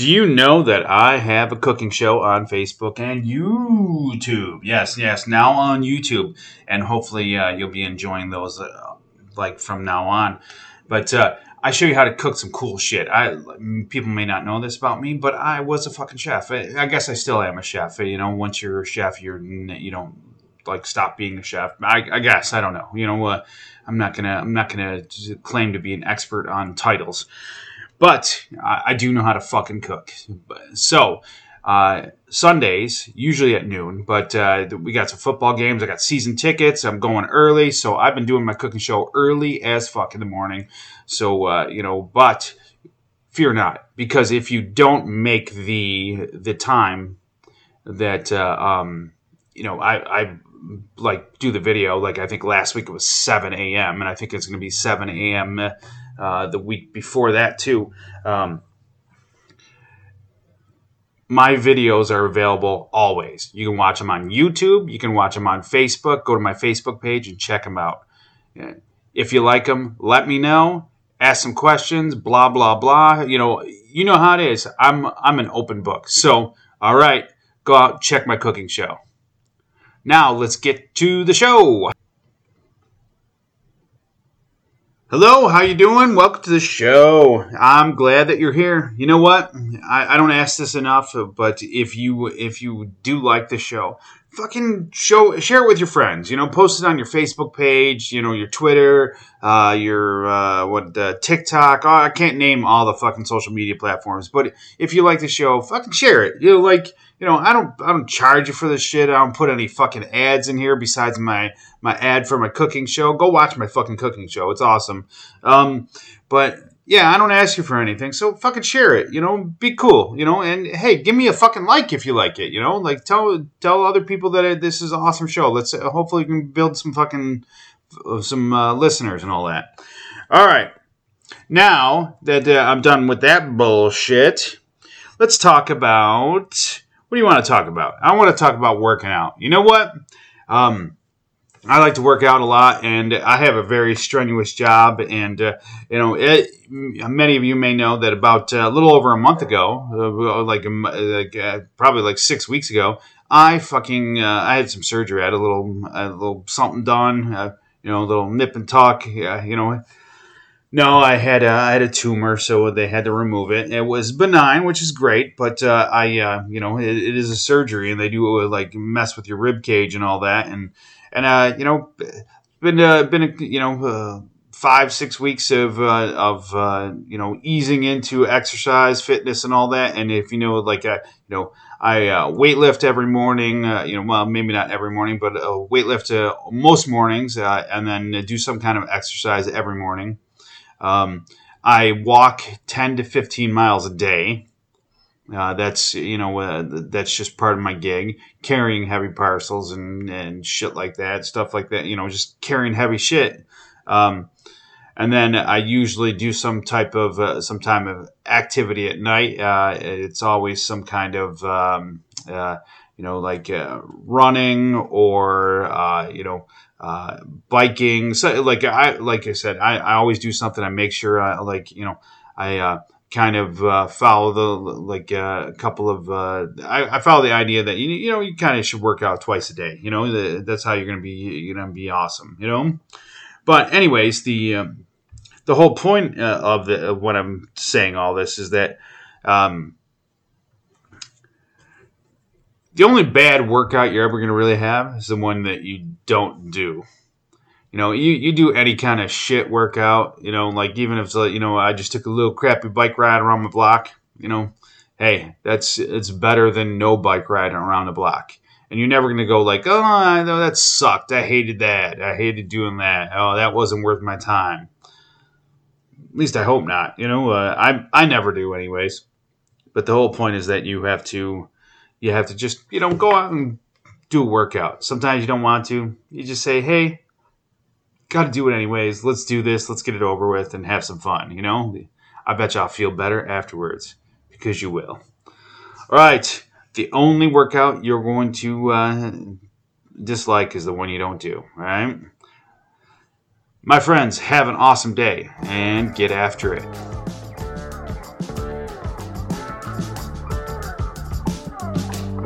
Do you know that I have a cooking show on Facebook and YouTube? Yes, yes, now on YouTube, and hopefully uh, you'll be enjoying those uh, like from now on. But uh, I show you how to cook some cool shit. I people may not know this about me, but I was a fucking chef. I, I guess I still am a chef. You know, once you're a chef, you're you don't like stop being a chef. I, I guess I don't know. You know, uh, I'm not gonna I'm not gonna claim to be an expert on titles. But I, I do know how to fucking cook. So uh, Sundays, usually at noon, but uh, we got some football games. I got season tickets. I'm going early, so I've been doing my cooking show early as fuck in the morning. So uh, you know, but fear not, because if you don't make the the time that uh, um, you know, I, I like do the video. Like I think last week it was 7 a.m. and I think it's going to be 7 a.m. Uh, the week before that too. Um, my videos are available always. You can watch them on YouTube. You can watch them on Facebook. Go to my Facebook page and check them out. If you like them, let me know. Ask some questions. Blah blah blah. You know, you know how it is. I'm I'm an open book. So, all right, go out check my cooking show. Now let's get to the show. Hello, how you doing? Welcome to the show. I'm glad that you're here. You know what? I, I don't ask this enough, but if you if you do like the show, fucking show share it with your friends. You know, post it on your Facebook page. You know, your Twitter, uh, your uh, what uh, TikTok. Oh, I can't name all the fucking social media platforms, but if you like the show, fucking share it. You know, like you know, I don't I don't charge you for this shit. I don't put any fucking ads in here besides my my ad for my cooking show. Go watch my fucking cooking show. It's awesome. Um, but yeah, I don't ask you for anything, so fucking share it. You know, be cool. You know, and hey, give me a fucking like if you like it. You know, like tell tell other people that this is an awesome show. Let's uh, hopefully can build some fucking some uh, listeners and all that. All right, now that uh, I'm done with that bullshit, let's talk about what do you want to talk about? I want to talk about working out. You know what? Um, I like to work out a lot, and I have a very strenuous job. And uh, you know, it, many of you may know that about uh, a little over a month ago, uh, like like uh, probably like six weeks ago, I fucking uh, I had some surgery. I had a little a little something done. Uh, you know, a little nip and tuck. you know, no, I had a, I had a tumor, so they had to remove it. It was benign, which is great, but uh, I, uh, you know, it, it is a surgery, and they do uh, like mess with your rib cage and all that, and and uh, you know, been uh, been you know uh, five six weeks of uh, of uh, you know easing into exercise, fitness, and all that. And if you know, like you know, I uh, weightlift every morning. You know, well, maybe not every morning, but uh, weightlift uh, most mornings, and then do some kind of exercise every morning. Um, I walk 10 to 15 miles a day. Uh, that's you know uh, that's just part of my gig, carrying heavy parcels and and shit like that, stuff like that. You know, just carrying heavy shit. Um, and then I usually do some type of uh, some type of activity at night. Uh, it's always some kind of um, uh, you know like uh, running or you know uh, biking. So like I like I said, I, I always do something. I make sure I like you know I uh, kind of uh, follow the like uh, a couple of uh, I, I, follow the idea that you, you know you kind of should work out twice a day. You know the, that's how you're gonna be you're gonna be awesome. You know, but anyways the um, the whole point uh, of, the, of what I'm saying all this is that. Um, the only bad workout you're ever going to really have is the one that you don't do. You know, you, you do any kind of shit workout, you know, like even if, you know, I just took a little crappy bike ride around my block, you know, hey, that's, it's better than no bike ride around the block. And you're never going to go like, oh, I know that sucked. I hated that. I hated doing that. Oh, that wasn't worth my time. At least I hope not. You know, uh, I, I never do anyways. But the whole point is that you have to, you have to just you know go out and do a workout. Sometimes you don't want to. You just say, hey, got to do it anyways. Let's do this. Let's get it over with and have some fun. You know, I bet you I'll feel better afterwards because you will. All right. The only workout you're going to uh, dislike is the one you don't do. Right. My friends, have an awesome day and get after it.